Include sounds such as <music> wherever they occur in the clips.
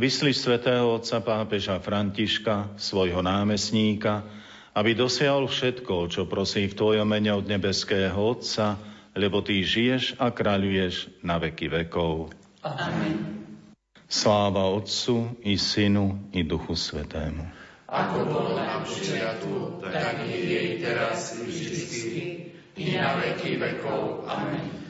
Vysli svätého otca pápeža Františka, svojho námestníka, aby dosiahol všetko, čo prosí v Tvojom mene od nebeského Otca, lebo Ty žiješ a kráľuješ na veky vekov. Amen. Sláva Otcu i Synu i Duchu Svetému. Ako bolo na počiatku, tak je teraz i vždycky, i na veky vekov. Amen.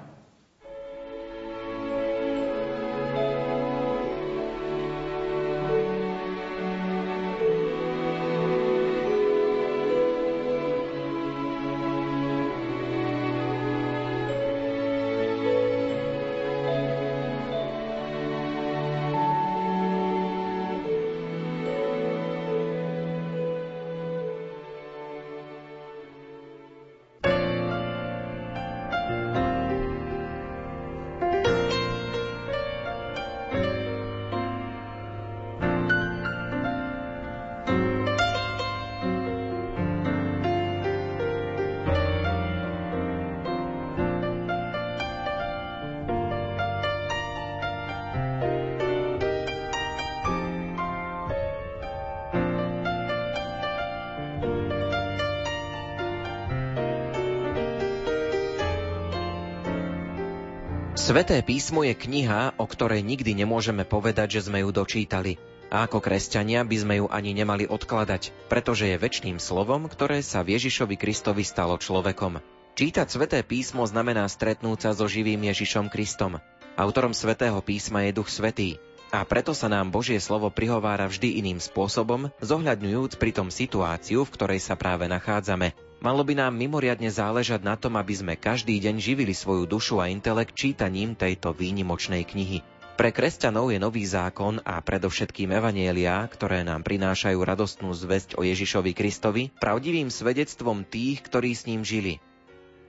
Sveté písmo je kniha, o ktorej nikdy nemôžeme povedať, že sme ju dočítali. A ako kresťania by sme ju ani nemali odkladať, pretože je väčšným slovom, ktoré sa Ježišovi Kristovi stalo človekom. Čítať Sveté písmo znamená stretnúť sa so živým Ježišom Kristom. Autorom Svetého písma je Duch Svetý. A preto sa nám Božie slovo prihovára vždy iným spôsobom, zohľadňujúc pritom situáciu, v ktorej sa práve nachádzame. Malo by nám mimoriadne záležať na tom, aby sme každý deň živili svoju dušu a intelekt čítaním tejto výnimočnej knihy. Pre kresťanov je nový zákon a predovšetkým evanielia, ktoré nám prinášajú radostnú zväzť o Ježišovi Kristovi, pravdivým svedectvom tých, ktorí s ním žili.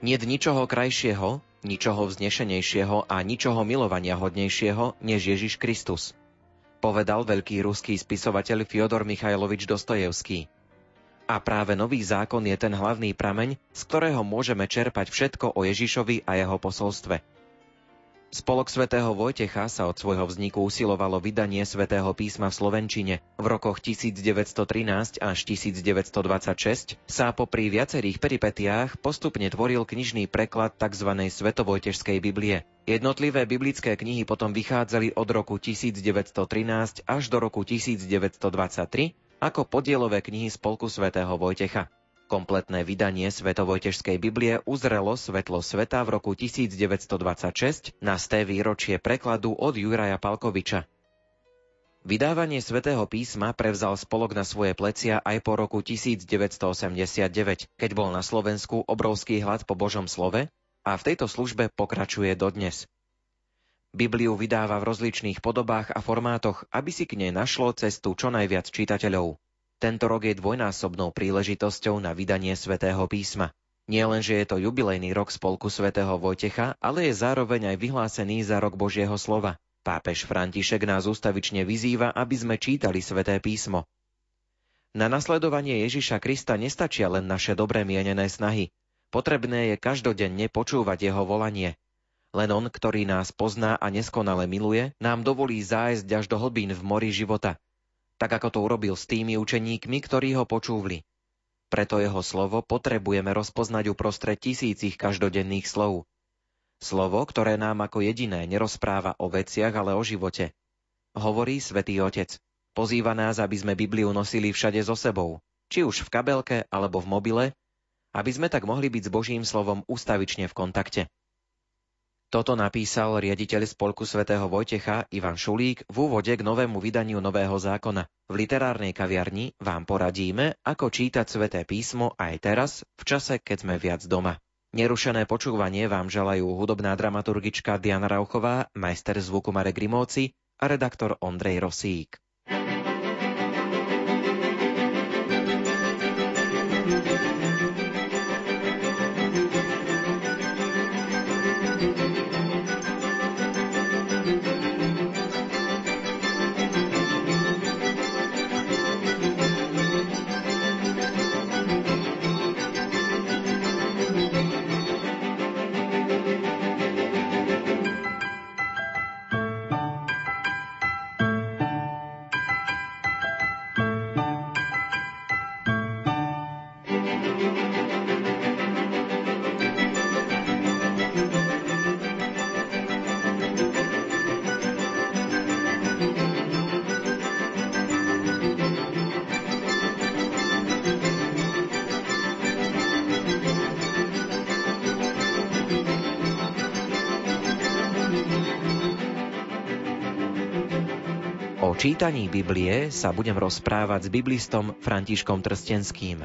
Niet ničoho krajšieho, ničoho vznešenejšieho a ničoho milovania hodnejšieho, než Ježiš Kristus. Povedal veľký ruský spisovateľ Fyodor Michajlovič Dostojevský. A práve nový zákon je ten hlavný prameň, z ktorého môžeme čerpať všetko o Ježišovi a jeho posolstve. Spolok svätého Vojtecha sa od svojho vzniku usilovalo vydanie svätého písma v Slovenčine. V rokoch 1913 až 1926 sa popri viacerých peripetiách postupne tvoril knižný preklad tzv. Svetovojtežskej Biblie. Jednotlivé biblické knihy potom vychádzali od roku 1913 až do roku 1923 ako podielové knihy Spolku svätého Vojtecha. Kompletné vydanie Svetovojtežskej Biblie uzrelo svetlo sveta v roku 1926 na sté výročie prekladu od Juraja Palkoviča. Vydávanie svätého písma prevzal spolok na svoje plecia aj po roku 1989, keď bol na Slovensku obrovský hlad po Božom slove a v tejto službe pokračuje dodnes. Bibliu vydáva v rozličných podobách a formátoch, aby si k nej našlo cestu čo najviac čitateľov. Tento rok je dvojnásobnou príležitosťou na vydanie svätého písma. Nie len, že je to jubilejný rok spolku svätého Vojtecha, ale je zároveň aj vyhlásený za rok Božieho slova. Pápež František nás ústavične vyzýva, aby sme čítali sväté písmo. Na nasledovanie Ježiša Krista nestačia len naše dobre mienené snahy. Potrebné je každodenne počúvať jeho volanie – len on, ktorý nás pozná a neskonale miluje, nám dovolí zájsť až do hlbín v mori života, tak ako to urobil s tými učeníkmi, ktorí ho počúvli. Preto jeho slovo potrebujeme rozpoznať uprostred tisícich každodenných slov. Slovo, ktoré nám ako jediné nerozpráva o veciach, ale o živote. Hovorí svätý Otec. Pozýva nás, aby sme Bibliu nosili všade so sebou, či už v kabelke alebo v mobile, aby sme tak mohli byť s Božím slovom ustavične v kontakte. Toto napísal riaditeľ Spolku svätého Vojtecha Ivan Šulík v úvode k novému vydaniu Nového zákona. V literárnej kaviarni vám poradíme, ako čítať sväté písmo aj teraz, v čase, keď sme viac doma. Nerušené počúvanie vám želajú hudobná dramaturgička Diana Rauchová, majster zvuku Marek Grimovci a redaktor Ondrej Rosík. Čítaní Biblie sa budem rozprávať s biblistom Františkom Trstenským.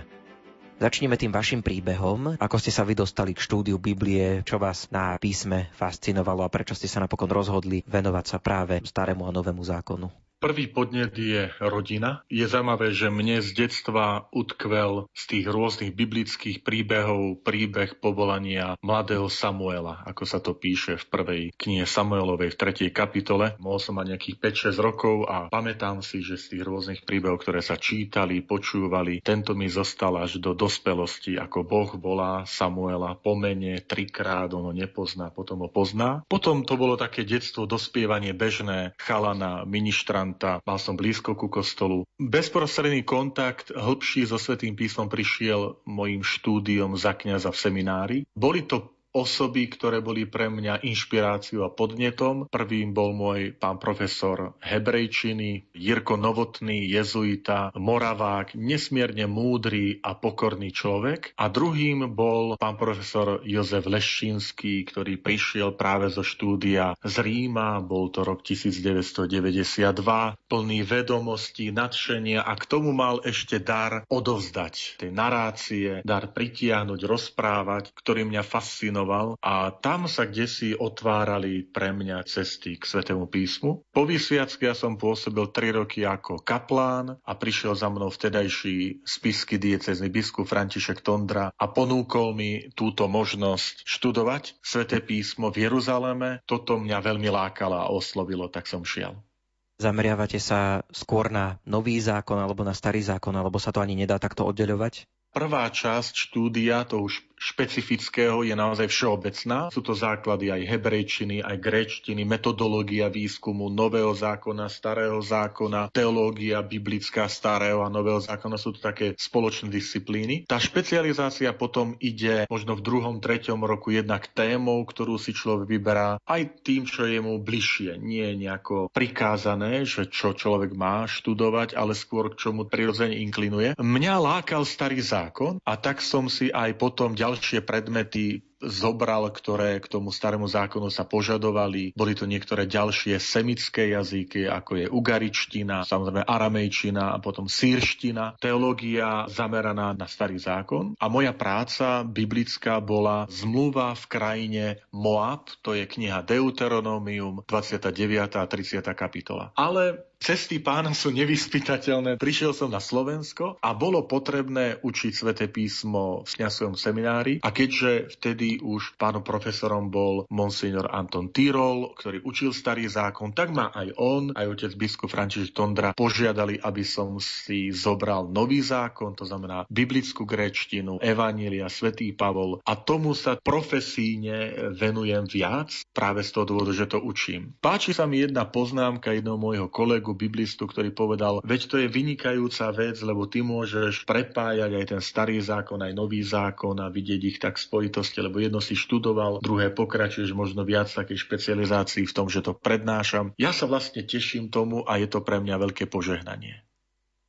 Začneme tým vašim príbehom, ako ste sa vy dostali k štúdiu Biblie, čo vás na písme fascinovalo a prečo ste sa napokon rozhodli venovať sa práve starému a novému zákonu. Prvý podnet je rodina. Je zaujímavé, že mne z detstva utkvel z tých rôznych biblických príbehov príbeh povolania mladého Samuela, ako sa to píše v prvej knihe Samuelovej v 3. kapitole. Mohol som mať nejakých 5-6 rokov a pamätám si, že z tých rôznych príbehov, ktoré sa čítali, počúvali, tento mi zostal až do dospelosti, ako Boh volá Samuela po mene, trikrát on nepozná, potom ho pozná. Potom to bolo také detstvo, dospievanie bežné, chalana, ministra muzikanta, mal som blízko ku kostolu. Bezprostredný kontakt hĺbší so Svetým písmom prišiel mojim štúdiom za kniaza v seminári. Boli to osoby, ktoré boli pre mňa inšpiráciou a podnetom. Prvým bol môj pán profesor hebrejčiny, Jirko Novotný, jezuita, moravák, nesmierne múdry a pokorný človek. A druhým bol pán profesor Jozef Leščínsky, ktorý prišiel práve zo štúdia z Ríma, bol to rok 1992, plný vedomostí, nadšenia a k tomu mal ešte dar odovzdať tej narácie, dar pritiahnuť, rozprávať, ktorý mňa fascinoval fascinoval a tam sa kde si otvárali pre mňa cesty k Svetému písmu. Po vysviacky ja som pôsobil 3 roky ako kaplán a prišiel za mnou vtedajší spisky diecezny biskup František Tondra a ponúkol mi túto možnosť študovať Sveté písmo v Jeruzaleme. Toto mňa veľmi lákalo a oslovilo, tak som šiel. Zameriavate sa skôr na nový zákon alebo na starý zákon, alebo sa to ani nedá takto oddeľovať? Prvá časť štúdia, to už špecifického je naozaj všeobecná. Sú to základy aj hebrejčiny, aj gréčtiny, metodológia výskumu nového zákona, starého zákona, teológia biblická starého a nového zákona. Sú to také spoločné disciplíny. Tá špecializácia potom ide možno v druhom, treťom roku jednak témou, ktorú si človek vyberá, aj tým, čo je mu bližšie. Nie je nejako prikázané, že čo človek má študovať, ale skôr k čomu prirodzene inklinuje. Mňa lákal starý zákon a tak som si aj potom ďalej ďalšie predmety zobral, ktoré k tomu starému zákonu sa požadovali. Boli to niektoré ďalšie semické jazyky, ako je ugaričtina, samozrejme aramejčina a potom sírština. Teológia zameraná na starý zákon. A moja práca biblická bola Zmluva v krajine Moab, to je kniha Deuteronomium, 29. a 30. kapitola. Ale Cesty pána sú nevyspytateľné. Prišiel som na Slovensko a bolo potrebné učiť sväté písmo v kňazskom seminári a keďže vtedy už pánom profesorom bol monsignor Anton Tyrol, ktorý učil starý zákon, tak ma aj on, aj otec biskup František Tondra požiadali, aby som si zobral nový zákon, to znamená biblickú gréčtinu, evanília, svätý Pavol a tomu sa profesíne venujem viac práve z toho dôvodu, že to učím. Páči sa mi jedna poznámka jedného môjho kolegu biblistu, ktorý povedal, veď to je vynikajúca vec, lebo ty môžeš prepájať aj ten starý zákon, aj nový zákon a vidieť ich tak v spojitosti, lebo jedno si študoval, druhé pokračuješ možno viac takej špecializácii v tom, že to prednášam. Ja sa vlastne teším tomu a je to pre mňa veľké požehnanie.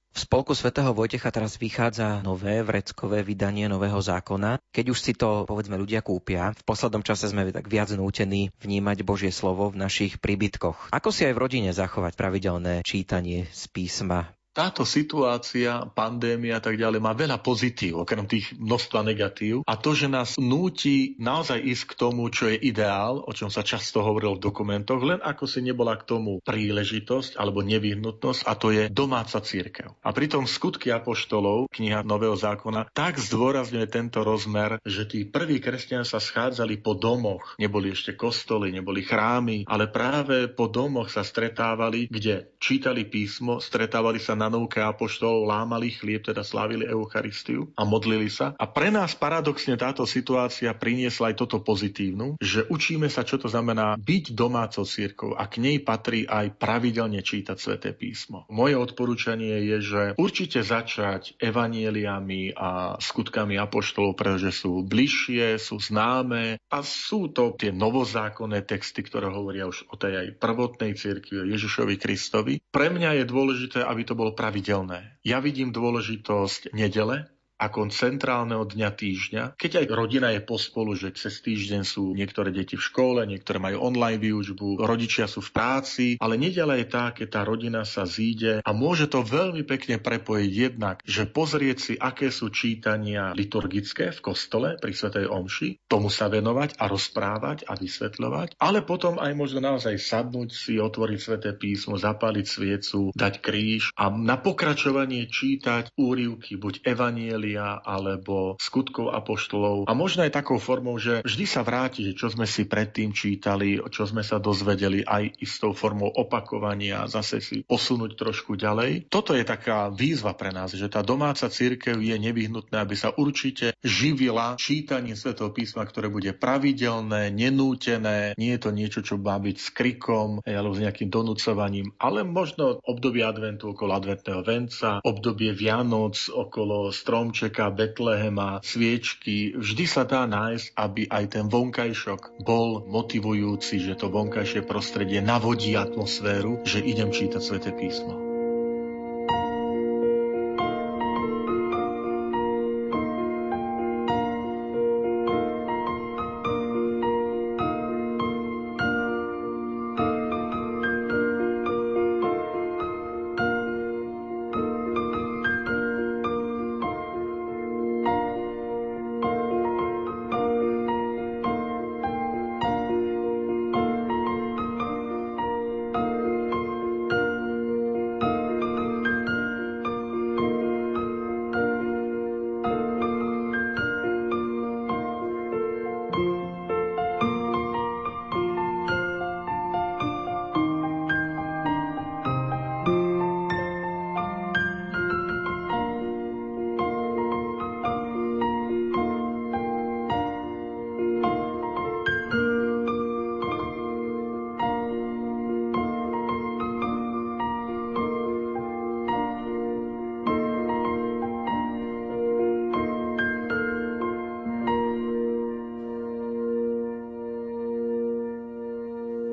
V spolku svätého Vojtecha teraz vychádza nové vreckové vydanie nového zákona. Keď už si to, povedzme, ľudia kúpia, v poslednom čase sme tak viac nútení vnímať Božie slovo v našich príbytkoch. Ako si aj v rodine zachovať pravidelné čítanie z písma? Táto situácia, pandémia a tak ďalej má veľa pozitív, okrem tých množstva negatív. A to, že nás núti naozaj ísť k tomu, čo je ideál, o čom sa často hovorilo v dokumentoch, len ako si nebola k tomu príležitosť alebo nevyhnutnosť, a to je domáca církev. A pritom skutky apoštolov, kniha Nového zákona, tak zdôrazňuje tento rozmer, že tí prví kresťania sa schádzali po domoch. Neboli ešte kostoly, neboli chrámy, ale práve po domoch sa stretávali, kde čítali písmo, stretávali sa na Jánovke apoštolov lámali chlieb, teda slávili Eucharistiu a modlili sa. A pre nás paradoxne táto situácia priniesla aj toto pozitívnu, že učíme sa, čo to znamená byť domácou církou a k nej patrí aj pravidelne čítať sväté písmo. Moje odporúčanie je, že určite začať evanieliami a skutkami apoštolov, pretože sú bližšie, sú známe a sú to tie novozákonné texty, ktoré hovoria už o tej aj prvotnej cirkvi, o Ježišovi Kristovi. Pre mňa je dôležité, aby to bolo pravidelné. Ja vidím dôležitosť nedele, ako centrálneho dňa týždňa, keď aj rodina je pospolu, že cez týždeň sú niektoré deti v škole, niektoré majú online výučbu, rodičia sú v práci, ale nedela je tá, keď tá rodina sa zíde a môže to veľmi pekne prepojiť jednak, že pozrieť si, aké sú čítania liturgické v kostole pri Svetej Omši, tomu sa venovať a rozprávať a vysvetľovať, ale potom aj možno naozaj sadnúť si, otvoriť Sveté písmo, zapáliť sviecu, dať kríž a na pokračovanie čítať úrivky, buď evanieli Evangelia alebo skutkov apoštolov a možno aj takou formou, že vždy sa vráti, čo sme si predtým čítali, čo sme sa dozvedeli aj istou formou opakovania zase si posunúť trošku ďalej. Toto je taká výzva pre nás, že tá domáca církev je nevyhnutné, aby sa určite živila čítaním svätého písma, ktoré bude pravidelné, nenútené, nie je to niečo, čo má byť s krikom alebo s nejakým donúcovaním, ale možno obdobie adventu okolo adventného venca, obdobie Vianoc okolo stromčeka, stromčeka, Betlehema, sviečky, vždy sa dá nájsť, aby aj ten vonkajšok bol motivujúci, že to vonkajšie prostredie navodí atmosféru, že idem čítať sväté písmo.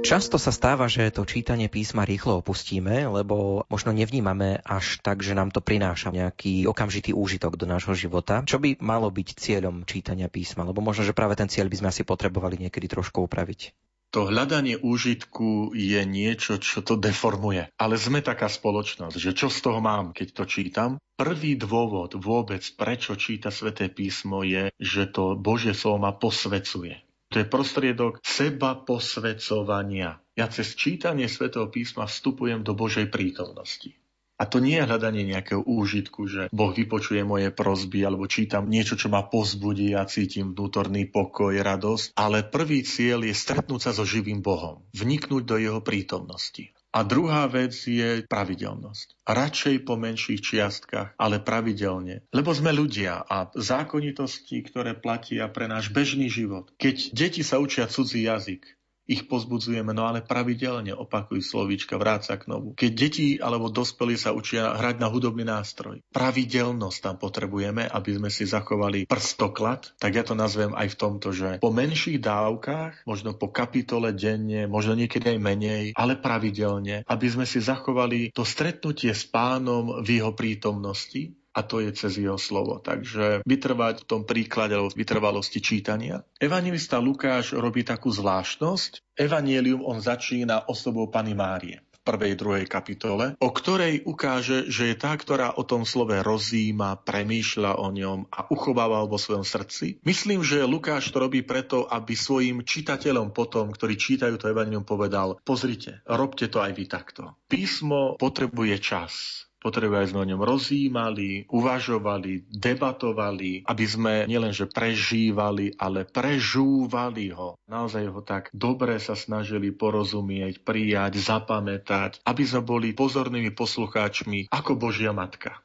Často sa stáva, že to čítanie písma rýchlo opustíme, lebo možno nevnímame až tak, že nám to prináša nejaký okamžitý úžitok do nášho života. Čo by malo byť cieľom čítania písma? Lebo možno, že práve ten cieľ by sme asi potrebovali niekedy trošku upraviť. To hľadanie úžitku je niečo, čo to deformuje. Ale sme taká spoločnosť, že čo z toho mám, keď to čítam? Prvý dôvod vôbec, prečo číta sväté písmo, je, že to Božie slovo ma posvecuje. To je prostriedok seba posvedcovania. Ja cez čítanie svätého písma vstupujem do Božej prítomnosti. A to nie je hľadanie nejakého úžitku, že Boh vypočuje moje prozby alebo čítam niečo, čo ma pozbudí a cítim vnútorný pokoj, radosť. Ale prvý cieľ je stretnúť sa so živým Bohom, vniknúť do jeho prítomnosti. A druhá vec je pravidelnosť. Radšej po menších čiastkách, ale pravidelne. Lebo sme ľudia a zákonitosti, ktoré platia pre náš bežný život. Keď deti sa učia cudzí jazyk, ich pozbudzujeme, no ale pravidelne opakuj slovíčka, vráca k novu. Keď deti alebo dospelí sa učia hrať na hudobný nástroj, pravidelnosť tam potrebujeme, aby sme si zachovali prstoklad, tak ja to nazvem aj v tomto, že po menších dávkach, možno po kapitole denne, možno niekedy aj menej, ale pravidelne, aby sme si zachovali to stretnutie s pánom v jeho prítomnosti, a to je cez jeho slovo. Takže vytrvať v tom príklade alebo vytrvalosti čítania. Evangelista Lukáš robí takú zvláštnosť. Evangelium on začína osobou Pany Márie. prvej, druhej kapitole, o ktorej ukáže, že je tá, ktorá o tom slove rozíma, premýšľa o ňom a uchováva vo svojom srdci. Myslím, že Lukáš to robí preto, aby svojim čitateľom potom, ktorí čítajú to evanilium, povedal, pozrite, robte to aj vy takto. Písmo potrebuje čas potrebuje, aby sme o ňom rozjímali, uvažovali, debatovali, aby sme nielenže prežívali, ale prežúvali ho. Naozaj ho tak dobre sa snažili porozumieť, prijať, zapamätať, aby sme boli pozornými poslucháčmi ako Božia Matka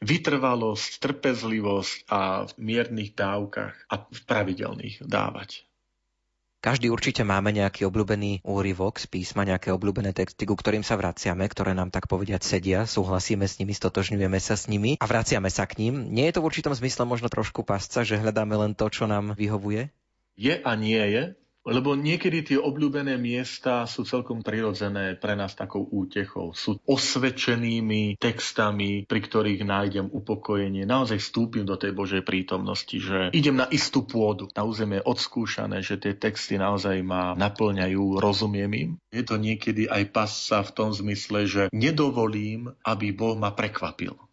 vytrvalosť, trpezlivosť a v miernych dávkach a v pravidelných dávať. Každý určite máme nejaký obľúbený úryvok z písma, nejaké obľúbené texty, ku ktorým sa vraciame, ktoré nám tak povediať sedia, súhlasíme s nimi, stotožňujeme sa s nimi a vraciame sa k ním. Nie je to v určitom zmysle možno trošku pasca, že hľadáme len to, čo nám vyhovuje? Je a nie je. Lebo niekedy tie obľúbené miesta sú celkom prirodzené pre nás takou útechou. Sú osvedčenými textami, pri ktorých nájdem upokojenie. Naozaj vstúpim do tej Božej prítomnosti, že idem na istú pôdu. Na územie odskúšané, že tie texty naozaj ma naplňajú, rozumiem im. Je to niekedy aj pasa v tom zmysle, že nedovolím, aby Boh ma prekvapil.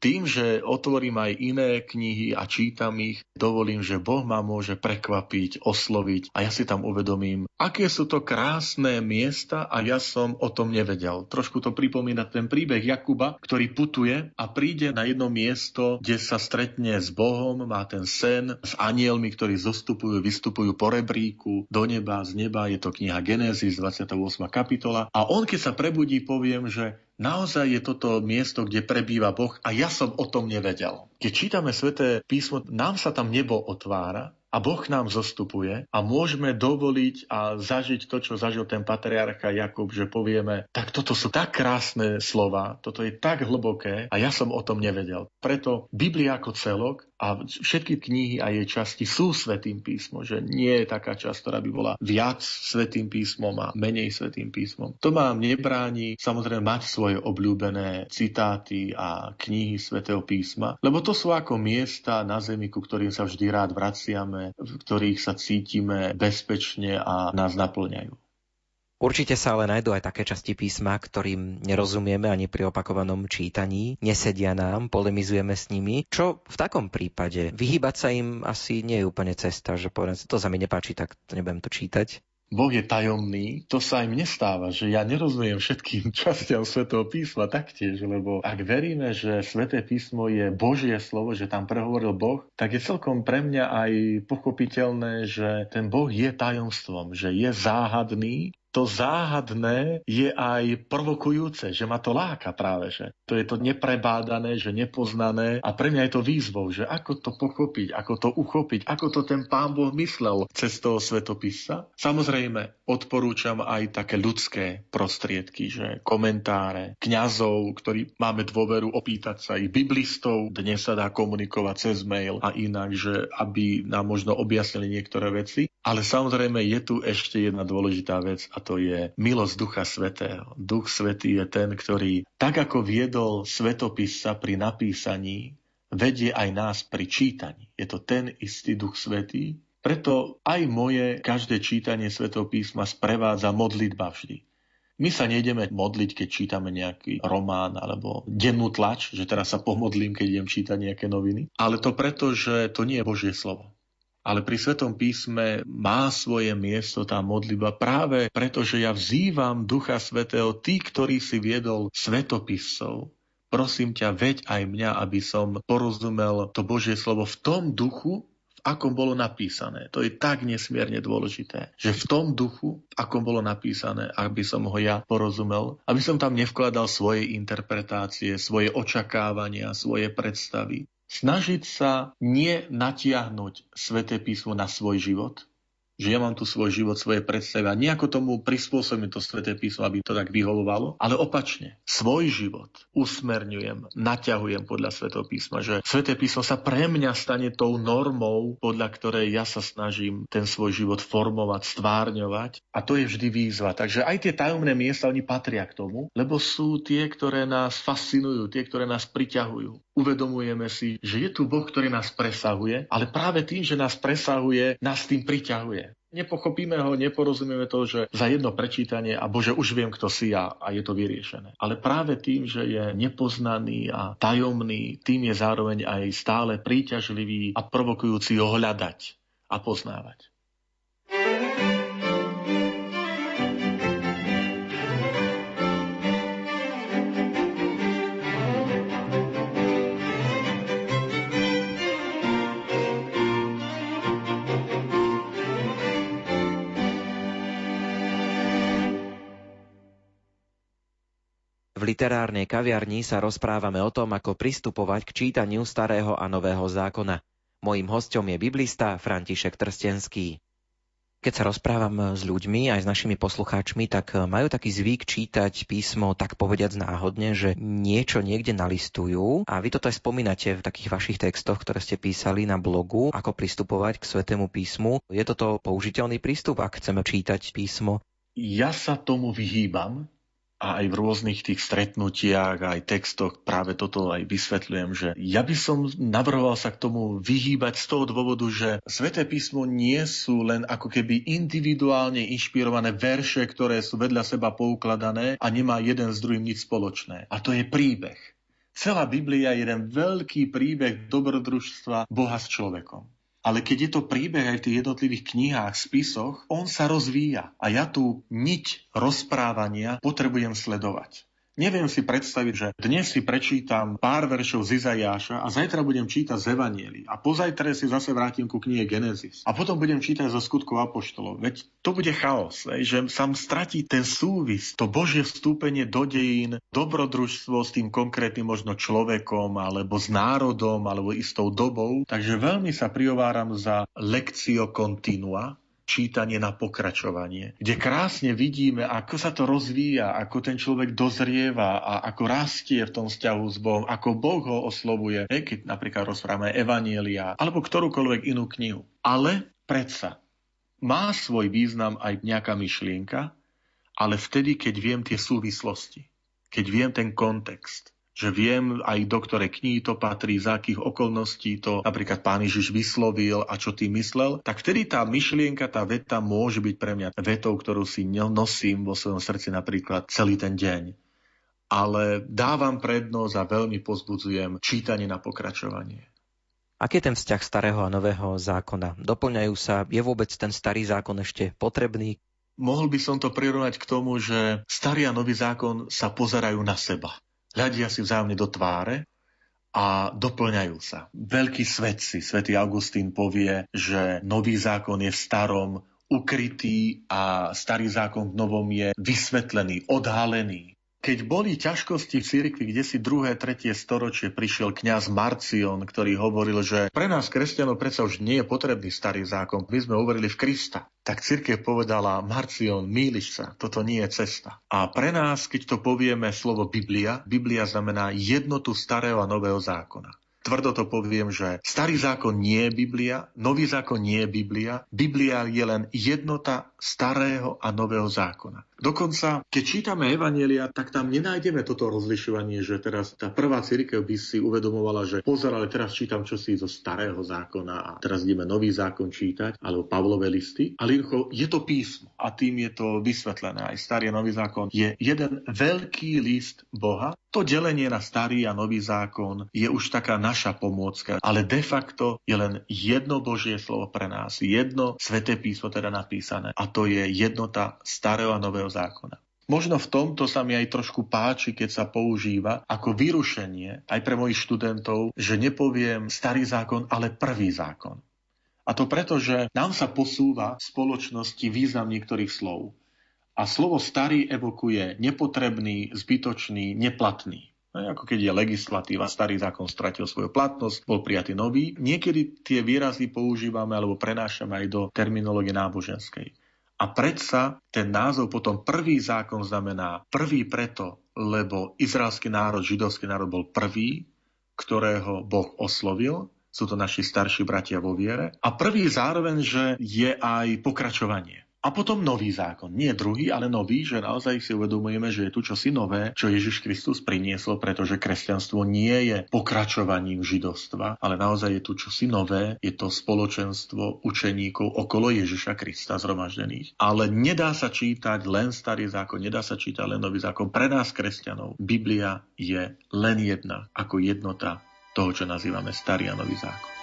Tým, že otvorím aj iné knihy a čítam ich, dovolím, že Boh ma môže prekvapiť, osloviť a ja si tam uvedomím, aké sú to krásne miesta a ja som o tom nevedel. Trošku to pripomína ten príbeh Jakuba, ktorý putuje a príde na jedno miesto, kde sa stretne s Bohom, má ten sen s anielmi, ktorí zostupujú, vystupujú po rebríku do neba, z neba. Je to kniha Genesis, 28. kapitola. A on, keď sa prebudí, poviem, že Naozaj je toto miesto, kde prebýva Boh a ja som o tom nevedel. Keď čítame sväté písmo, nám sa tam nebo otvára a Boh nám zostupuje a môžeme dovoliť a zažiť to, čo zažil ten patriarcha Jakub, že povieme, tak toto sú tak krásne slova, toto je tak hlboké a ja som o tom nevedel. Preto Biblia ako celok a všetky knihy a jej časti sú svetým písmom, že nie je taká časť, ktorá by bola viac svetým písmom a menej svetým písmom. To vám nebráni samozrejme mať svoje obľúbené citáty a knihy svetého písma, lebo to sú ako miesta na zemi, ku ktorým sa vždy rád vraciame v ktorých sa cítime bezpečne a nás naplňajú. Určite sa ale nájdú aj také časti písma, ktorým nerozumieme ani pri opakovanom čítaní, nesedia nám, polemizujeme s nimi. Čo v takom prípade? Vyhýbať sa im asi nie je úplne cesta, že poviem, to sa mi nepáči, tak to nebudem to čítať. Boh je tajomný, to sa im nestáva, že ja nerozumiem všetkým <laughs> častiam Svetého písma taktiež, lebo ak veríme, že Sveté písmo je Božie slovo, že tam prehovoril Boh, tak je celkom pre mňa aj pochopiteľné, že ten Boh je tajomstvom, že je záhadný to záhadné je aj provokujúce, že ma to láka práve, že to je to neprebádané, že nepoznané a pre mňa je to výzvou, že ako to pochopiť, ako to uchopiť, ako to ten pán Boh myslel cez toho svetopisa. Samozrejme, odporúčam aj také ľudské prostriedky, že komentáre kňazov, ktorí máme dôveru opýtať sa ich biblistov, dnes sa dá komunikovať cez mail a inak, že aby nám možno objasnili niektoré veci. Ale samozrejme je tu ešte jedna dôležitá vec a to je milosť Ducha Svetého. Duch Svetý je ten, ktorý tak ako viedol svetopisa pri napísaní, vedie aj nás pri čítaní. Je to ten istý Duch Svetý, preto aj moje každé čítanie Svetého písma sprevádza modlitba vždy. My sa nejdeme modliť, keď čítame nejaký román alebo dennú tlač, že teraz sa pomodlím, keď idem čítať nejaké noviny. Ale to preto, že to nie je Božie slovo. Ale pri Svetom písme má svoje miesto tá modliba práve preto, že ja vzývam Ducha Svetého, tí, ktorý si viedol svetopisov. Prosím ťa, veď aj mňa, aby som porozumel to Božie slovo v tom duchu, v akom bolo napísané. To je tak nesmierne dôležité, že v tom duchu, v akom bolo napísané, aby som ho ja porozumel, aby som tam nevkladal svoje interpretácie, svoje očakávania, svoje predstavy, snažiť sa nie natiahnuť sväté písmo na svoj život, že ja mám tu svoj život, svoje predstavy a nejako tomu prispôsobím to sveté písmo, aby to tak vyhovovalo, ale opačne, svoj život usmerňujem, naťahujem podľa svetého písma, že sveté písmo sa pre mňa stane tou normou, podľa ktorej ja sa snažím ten svoj život formovať, stvárňovať a to je vždy výzva. Takže aj tie tajomné miesta, oni patria k tomu, lebo sú tie, ktoré nás fascinujú, tie, ktoré nás priťahujú. Uvedomujeme si, že je tu Boh, ktorý nás presahuje, ale práve tým, že nás presahuje, nás tým priťahuje. Nepochopíme ho, neporozumieme to, že za jedno prečítanie a Bože, už viem, kto si ja a je to vyriešené. Ale práve tým, že je nepoznaný a tajomný, tým je zároveň aj stále príťažlivý a provokujúci ho hľadať a poznávať. Literárnej kaviarni sa rozprávame o tom, ako pristupovať k čítaniu starého a nového zákona. Mojím hostom je biblista František Trstenský. Keď sa rozprávam s ľuďmi, aj s našimi poslucháčmi, tak majú taký zvyk čítať písmo tak povediac náhodne, že niečo niekde nalistujú. A vy toto aj spomínate v takých vašich textoch, ktoré ste písali na blogu, ako pristupovať k svetému písmu. Je toto použiteľný prístup, ak chceme čítať písmo? Ja sa tomu vyhýbam, a aj v rôznych tých stretnutiach, aj textoch práve toto aj vysvetľujem, že ja by som navrhoval sa k tomu vyhýbať z toho dôvodu, že Sveté písmo nie sú len ako keby individuálne inšpirované verše, ktoré sú vedľa seba poukladané a nemá jeden s druhým nič spoločné. A to je príbeh. Celá Biblia je jeden veľký príbeh dobrodružstva Boha s človekom. Ale keď je to príbeh aj v tých jednotlivých knihách, spisoch, on sa rozvíja a ja tú niť rozprávania potrebujem sledovať. Neviem si predstaviť, že dnes si prečítam pár veršov z Izajáša a zajtra budem čítať z Evanieli a pozajtra si zase vrátim ku knihe Genesis a potom budem čítať zo skutkov Apoštolov. Veď to bude chaos, že sa stratí ten súvis, to Božie vstúpenie do dejín, dobrodružstvo s tým konkrétnym možno človekom alebo s národom alebo istou dobou. Takže veľmi sa priováram za lekcio continua, čítanie na pokračovanie, kde krásne vidíme, ako sa to rozvíja, ako ten človek dozrieva a ako rastie v tom vzťahu s Bohom, ako Boh ho oslovuje, keď napríklad rozprávame Evanielia alebo ktorúkoľvek inú knihu. Ale predsa má svoj význam aj nejaká myšlienka, ale vtedy, keď viem tie súvislosti, keď viem ten kontext, že viem aj do ktorej knihy to patrí, za akých okolností to napríklad pán Ježiš vyslovil a čo tým myslel, tak vtedy tá myšlienka, tá veta môže byť pre mňa vetou, ktorú si nosím vo svojom srdci napríklad celý ten deň. Ale dávam prednosť a veľmi pozbudzujem čítanie na pokračovanie. Aký je ten vzťah starého a nového zákona? Doplňajú sa? Je vôbec ten starý zákon ešte potrebný? Mohol by som to prirovnať k tomu, že starý a nový zákon sa pozerajú na seba hľadia si vzájomne do tváre a doplňajú sa. Veľký svetci, svätý Augustín povie, že nový zákon je v starom ukrytý a starý zákon v novom je vysvetlený, odhalený. Keď boli ťažkosti v cirkvi, kde si druhé, tretie storočie prišiel kňaz Marcion, ktorý hovoril, že pre nás kresťanov predsa už nie je potrebný starý zákon, my sme uverili v Krista. Tak cirkev povedala, Marcion, míliš sa, toto nie je cesta. A pre nás, keď to povieme slovo Biblia, Biblia znamená jednotu starého a nového zákona. Tvrdo to poviem, že starý zákon nie je Biblia, nový zákon nie je Biblia. Biblia je len jednota starého a nového zákona. Dokonca, keď čítame Evanielia, tak tam nenájdeme toto rozlišovanie, že teraz tá prvá církev by si uvedomovala, že pozor, ale teraz čítam čosi zo starého zákona a teraz ideme nový zákon čítať, alebo Pavlové listy. Ale je to písmo a tým je to vysvetlené. Aj starý a nový zákon je jeden veľký list Boha. To delenie na starý a nový zákon je už taká naša pomôcka, ale de facto je len jedno Božie slovo pre nás, jedno sveté písmo teda napísané a to je jednota starého a nového zákona. Možno v tomto sa mi aj trošku páči, keď sa používa ako vyrušenie aj pre mojich študentov, že nepoviem starý zákon, ale prvý zákon. A to preto, že nám sa posúva v spoločnosti význam niektorých slov. A slovo starý evokuje nepotrebný, zbytočný, neplatný. No, ako keď je legislatíva, starý zákon stratil svoju platnosť, bol prijatý nový. Niekedy tie výrazy používame alebo prenášame aj do terminológie náboženskej. A predsa ten názov potom prvý zákon znamená prvý preto, lebo izraelský národ, židovský národ bol prvý, ktorého Boh oslovil, sú to naši starší bratia vo viere. A prvý zároveň, že je aj pokračovanie. A potom nový zákon. Nie druhý, ale nový, že naozaj si uvedomujeme, že je tu čosi nové, čo Ježiš Kristus priniesol, pretože kresťanstvo nie je pokračovaním židovstva, ale naozaj je tu čosi nové, je to spoločenstvo učeníkov okolo Ježiša Krista zhromaždených. Ale nedá sa čítať len starý zákon, nedá sa čítať len nový zákon. Pre nás, kresťanov, Biblia je len jedna, ako jednota toho, čo nazývame starý a nový zákon.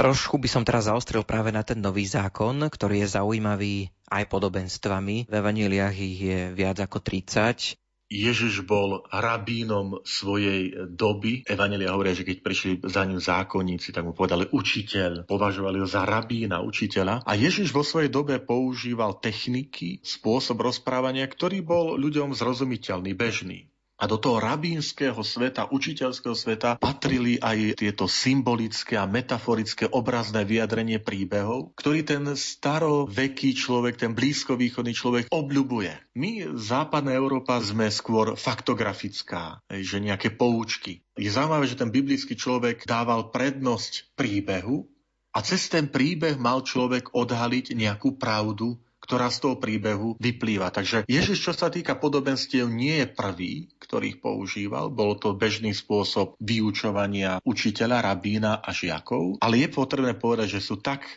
Trošku by som teraz zaostril práve na ten nový zákon, ktorý je zaujímavý aj podobenstvami. V evaníliách ich je viac ako 30. Ježiš bol rabínom svojej doby. Evangelia hovoria, že keď prišli za ním zákonníci, tak mu povedali učiteľ. Považovali ho za rabína, učiteľa. A Ježiš vo svojej dobe používal techniky, spôsob rozprávania, ktorý bol ľuďom zrozumiteľný, bežný. A do toho rabínskeho sveta, učiteľského sveta patrili aj tieto symbolické a metaforické obrazné vyjadrenie príbehov, ktorý ten staroveký človek, ten blízkovýchodný človek obľubuje. My, západná Európa, sme skôr faktografická, že nejaké poučky. Je zaujímavé, že ten biblický človek dával prednosť príbehu a cez ten príbeh mal človek odhaliť nejakú pravdu, ktorá z toho príbehu vyplýva. Takže Ježiš, čo sa týka podobenstiev, nie je prvý, ktorých používal. Bol to bežný spôsob vyučovania učiteľa, rabína a žiakov. Ale je potrebné povedať, že sú tak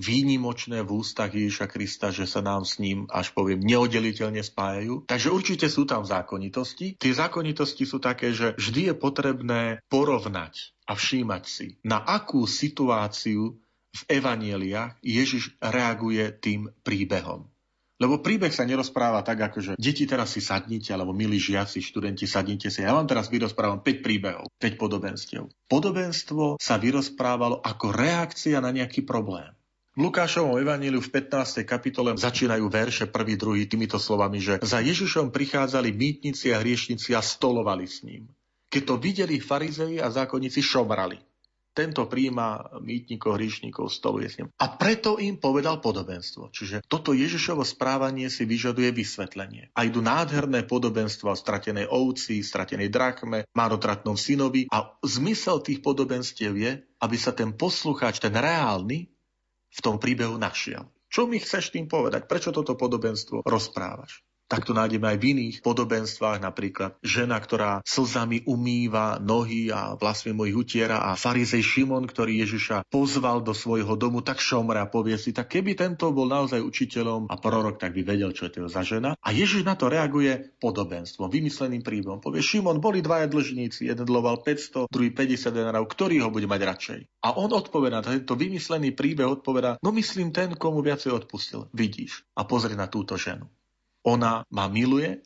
výnimočné v ústach Ježiša Krista, že sa nám s ním, až poviem, neoddeliteľne spájajú. Takže určite sú tam zákonitosti. Tie zákonitosti sú také, že vždy je potrebné porovnať a všímať si, na akú situáciu v evanieliach Ježiš reaguje tým príbehom. Lebo príbeh sa nerozpráva tak, ako že deti teraz si sadnite, alebo milí žiaci, študenti, sadnite si. Ja vám teraz vyrozprávam 5 príbehov, 5 podobenstiev. Podobenstvo sa vyrozprávalo ako reakcia na nejaký problém. V Lukášovom evaníliu v 15. kapitole začínajú verše prvý, druhý týmito slovami, že za Ježišom prichádzali mýtnici a hriešnici a stolovali s ním. Keď to videli farizei a zákonníci, šomrali. Tento príjma mýtnikov, hriešnikov, stoluje s ním. A preto im povedal podobenstvo. Čiže toto Ježišovo správanie si vyžaduje vysvetlenie. A idú nádherné podobenstva o stratenej ovci, stratenej drakme, márotratnom synovi. A zmysel tých podobenstiev je, aby sa ten poslucháč, ten reálny, v tom príbehu našiel. Čo mi chceš tým povedať? Prečo toto podobenstvo rozprávaš? Tak to nájdeme aj v iných podobenstvách, napríklad žena, ktorá slzami umýva nohy a vlastne mojich utiera a farizej Šimon, ktorý Ježiša pozval do svojho domu, tak šomre a povie si, tak keby tento bol naozaj učiteľom a prorok, tak by vedel, čo je to za žena. A Ježiš na to reaguje podobenstvom, vymysleným príbehom. Povie, Šimon, boli dvaja dlžníci, jeden dloval 500, druhý 50 denárov, ktorý ho bude mať radšej? A on odpovedá, tento vymyslený príbeh odpovedá, no myslím ten, komu viacej odpustil. Vidíš. A pozri na túto ženu. Ona ma miluje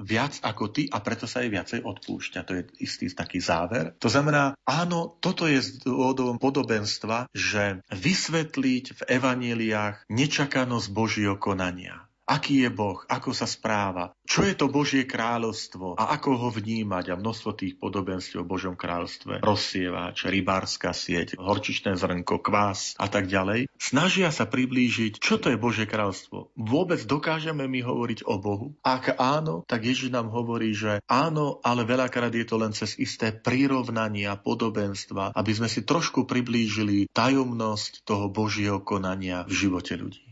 viac ako ty a preto sa jej viacej odpúšťa. To je istý taký záver. To znamená, áno, toto je z dôvodom podobenstva, že vysvetliť v evaníliách nečakanosť Božieho konania aký je Boh, ako sa správa, čo je to Božie kráľovstvo a ako ho vnímať a množstvo tých podobenstiev o Božom kráľovstve, rozsievač, rybárska sieť, horčičné zrnko, kvás a tak ďalej, snažia sa priblížiť, čo to je Božie kráľovstvo. Vôbec dokážeme my hovoriť o Bohu? Ak áno, tak Ježiš nám hovorí, že áno, ale veľakrát je to len cez isté prirovnania, podobenstva, aby sme si trošku priblížili tajomnosť toho Božieho konania v živote ľudí.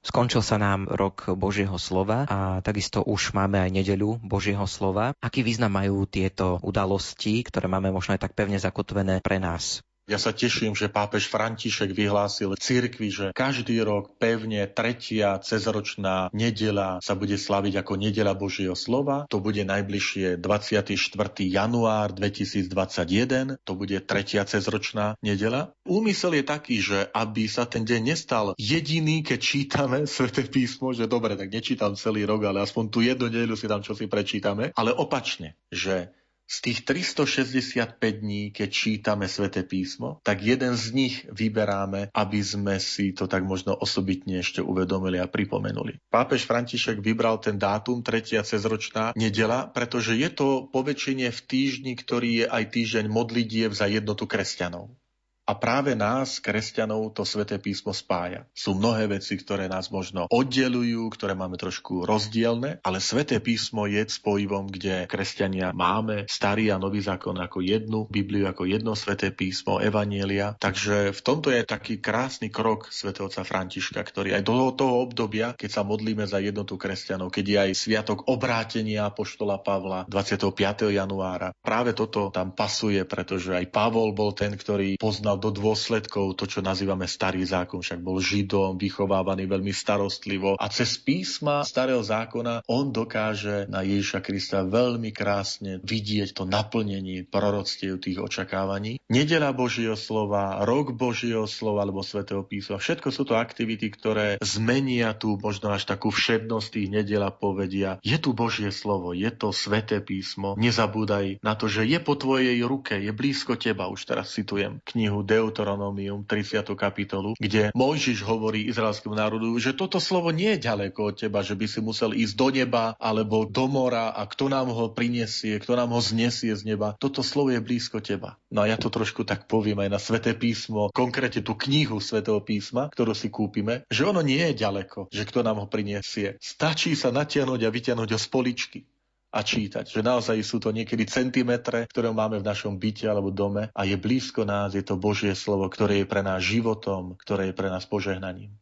Skončil sa nám rok Božieho slova a takisto už máme aj nedeľu Božieho slova. Aký význam majú tieto udalosti, ktoré máme možno aj tak pevne zakotvené pre nás? Ja sa teším, že pápež František vyhlásil cirkvi, že každý rok pevne tretia cezročná nedela sa bude slaviť ako nedela Božieho slova. To bude najbližšie 24. január 2021. To bude tretia cezročná nedela. Úmysel je taký, že aby sa ten deň nestal jediný, keď čítame <laughs> Sveté písmo, že dobre, tak nečítam celý rok, ale aspoň tú jednu nedelu si tam čo si prečítame, ale opačne, že z tých 365 dní, keď čítame sväté písmo, tak jeden z nich vyberáme, aby sme si to tak možno osobitne ešte uvedomili a pripomenuli. Pápež František vybral ten dátum, tretia cezročná nedela, pretože je to poväčšenie v týždni, ktorý je aj týždeň modlitiev za jednotu kresťanov. A práve nás, kresťanov, to sväté písmo spája. Sú mnohé veci, ktoré nás možno oddelujú, ktoré máme trošku rozdielne, ale sväté písmo je spojivom, kde kresťania máme starý a nový zákon ako jednu, Bibliu ako jedno sväté písmo, Evanielia. Takže v tomto je taký krásny krok svätého otca Františka, ktorý aj do toho obdobia, keď sa modlíme za jednotu kresťanov, keď je aj sviatok obrátenia poštola Pavla 25. januára. Práve toto tam pasuje, pretože aj Pavol bol ten, ktorý poznal do dôsledkov. To, čo nazývame starý zákon, však bol židom, vychovávaný veľmi starostlivo. A cez písma starého zákona on dokáže na Ježiša Krista veľmi krásne vidieť to naplnenie proroctiev tých očakávaní. Nedela Božieho slova, rok Božieho slova alebo svätého písma, všetko sú to aktivity, ktoré zmenia tú možno až takú všednosť tých nedel povedia, je tu Božie slovo, je to sväté písmo, nezabúdaj na to, že je po tvojej ruke, je blízko teba, už teraz citujem knihu Deuteronomium, 30. kapitolu, kde Mojžiš hovorí izraelskému národu, že toto slovo nie je ďaleko od teba, že by si musel ísť do neba alebo do mora a kto nám ho prinesie, kto nám ho znesie z neba. Toto slovo je blízko teba. No a ja to trošku tak poviem aj na Sveté písmo, konkrétne tú knihu Svetého písma, ktorú si kúpime, že ono nie je ďaleko, že kto nám ho prinesie. Stačí sa natiahnuť a vytiahnuť ho z poličky a čítať. Že naozaj sú to niekedy centimetre, ktoré máme v našom byte alebo dome a je blízko nás, je to Božie slovo, ktoré je pre nás životom, ktoré je pre nás požehnaním.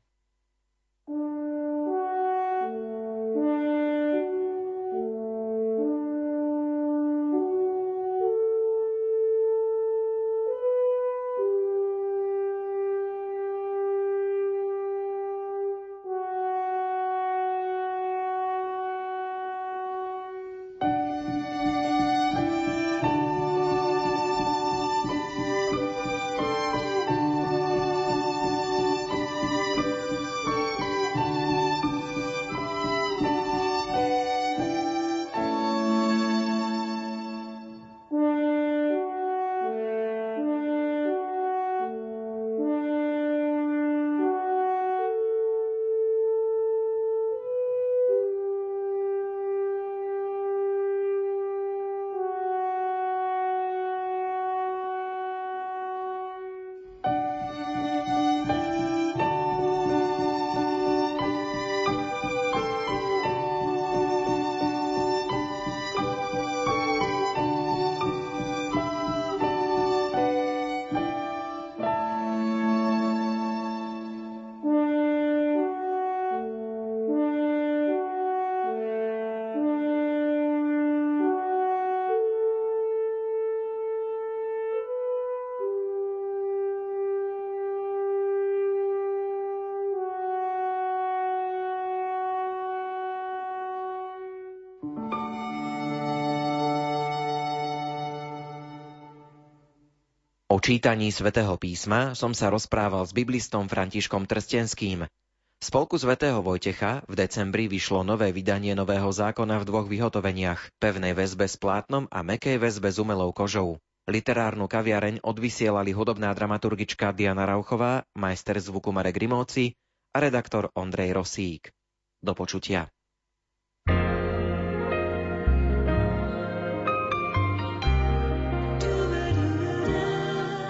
Čítaní svätého písma som sa rozprával s biblistom Františkom Trstenským. V spolku svätého Vojtecha v decembri vyšlo nové vydanie Nového zákona v dvoch vyhotoveniach, pevnej väzbe s plátnom a mekej väzbe s umelou kožou. Literárnu kaviareň odvysielali hudobná dramaturgička Diana Rauchová, majster zvuku Marek Rimóci a redaktor Ondrej Rosík. Do počutia.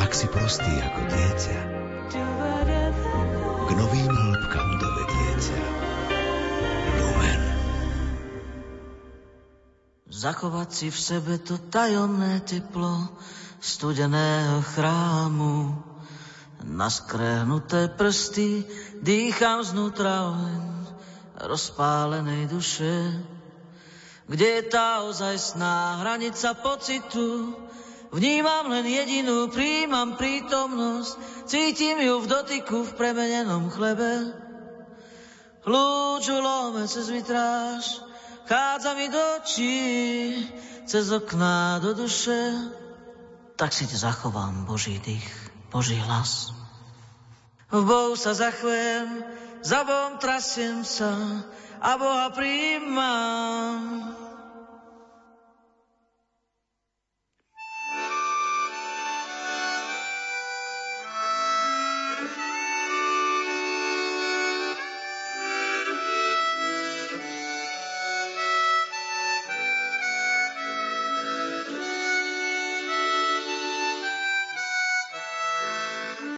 Ak si prostý ako dieťa, k novým hĺbkam dovedie ťa. Lumen. Zachovať si v sebe to tajomné teplo studeného chrámu. Na skrehnuté prsty dýcham znútra oheň rozpálenej duše. Kde je tá ozajstná hranica pocitu, Vnímam len jedinú, príjmam prítomnosť, cítim ju v dotyku v premenenom chlebe. Lúču lome cez vitráž, chádza mi do očí, cez okná do duše. Tak si te zachovám Boží dých, Boží hlas. V Bohu sa zachvem, za Bohom trasiem sa a Boha príjmam.